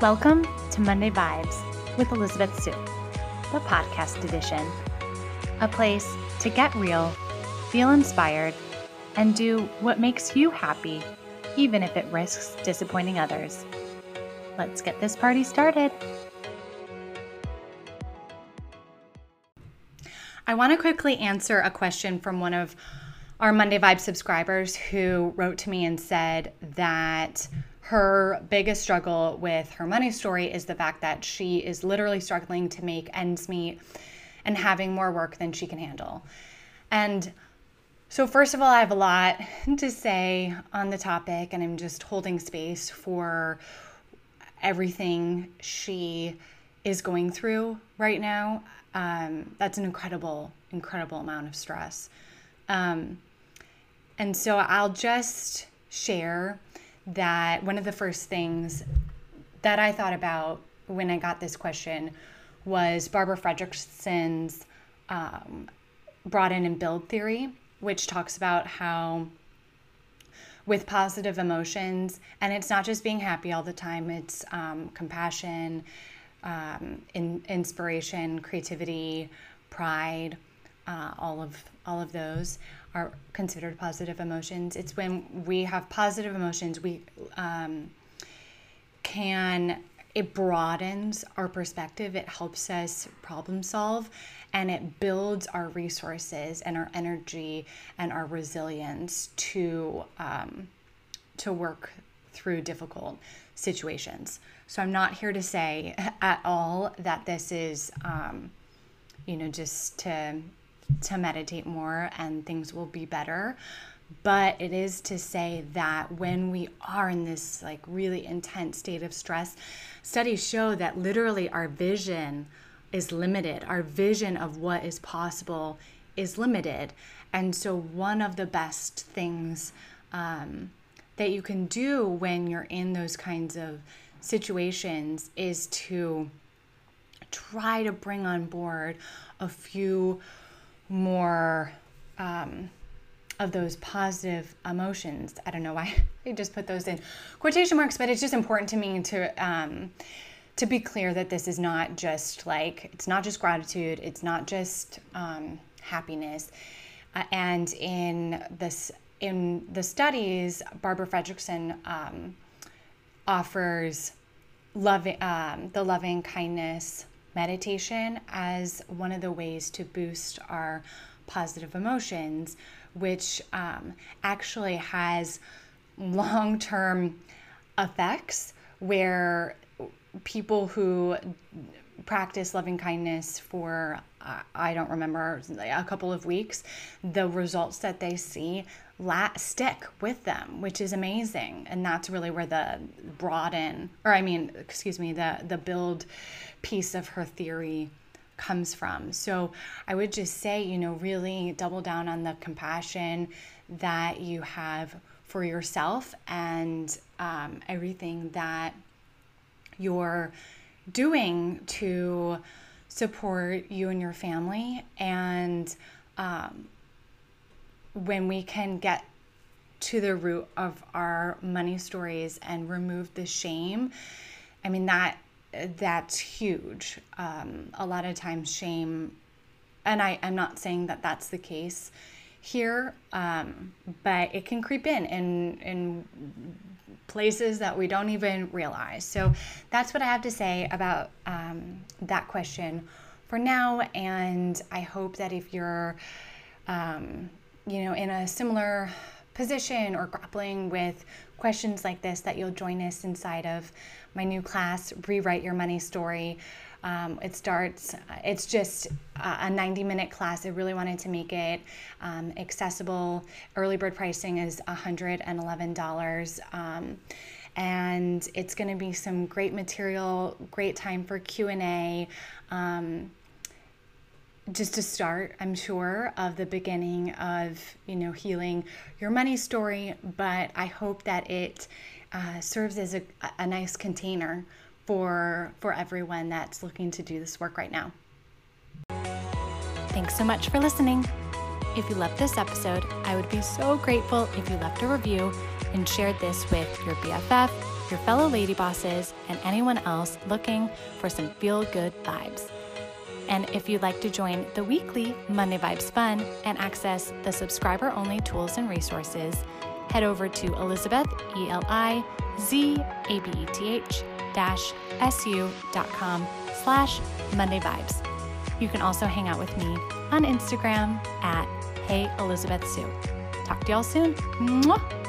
Welcome to Monday Vibes with Elizabeth Su, the podcast edition. A place to get real, feel inspired, and do what makes you happy, even if it risks disappointing others. Let's get this party started. I want to quickly answer a question from one of our Monday Vibe subscribers who wrote to me and said that her biggest struggle with her money story is the fact that she is literally struggling to make ends meet and having more work than she can handle. And so, first of all, I have a lot to say on the topic, and I'm just holding space for everything she is going through right now. Um, that's an incredible, incredible amount of stress. Um, and so I'll just share that one of the first things that I thought about when I got this question was Barbara Fredrickson's um, broaden and build theory, which talks about how with positive emotions, and it's not just being happy all the time, it's um, compassion, um, in, inspiration, creativity, pride, uh, all of all of those are considered positive emotions. It's when we have positive emotions, we um, can, it broadens our perspective, it helps us problem solve, and it builds our resources and our energy and our resilience to, um, to work through difficult situations. So I'm not here to say at all that this is, um, you know, just to to meditate more and things will be better. But it is to say that when we are in this like really intense state of stress studies show that literally our vision is limited. Our vision of what is possible is limited. And so one of the best things um, that you can do when you're in those kinds of situations is to try to bring on board a few more um, of those positive emotions. I don't know why I just put those in quotation marks, but it's just important to me to um, to be clear that this is not just like it's not just gratitude, it's not just um, happiness. Uh, and in this in the studies, Barbara Fredrickson um, offers loving um, the loving kindness meditation as one of the ways to boost our positive emotions, which um, actually has long term effects where people who practice loving kindness for uh, I don't remember a couple of weeks, the results that they see la- stick with them, which is amazing, and that's really where the broaden, or I mean, excuse me, the the build piece of her theory comes from. So I would just say, you know, really double down on the compassion that you have for yourself and um, everything that you're doing to support you and your family. And um, when we can get to the root of our money stories and remove the shame, I mean, that that's huge. Um, a lot of times, shame, and I, I'm not saying that that's the case here, um, but it can creep in in in places that we don't even realize. So that's what I have to say about um, that question for now. And I hope that if you're, um, you know, in a similar position or grappling with questions like this, that you'll join us inside of my new class, Rewrite Your Money Story. Um, it starts, it's just a 90 minute class. I really wanted to make it um, accessible. Early bird pricing is $111. Um, and it's going to be some great material, great time for Q&A. Um, just to start, I'm sure, of the beginning of, you know, healing your money story, but I hope that it uh, serves as a, a nice container for for everyone that's looking to do this work right now. Thanks so much for listening. If you loved this episode, I would be so grateful if you left a review and shared this with your BFF, your fellow lady bosses and anyone else looking for some feel good vibes. And if you'd like to join the weekly Monday Vibes Fun and access the subscriber only tools and resources, head over to Elizabeth, E L I Z A B E T H dash su.com slash Monday Vibes. You can also hang out with me on Instagram at Hey Elizabeth Su. Talk to y'all soon. Mwah!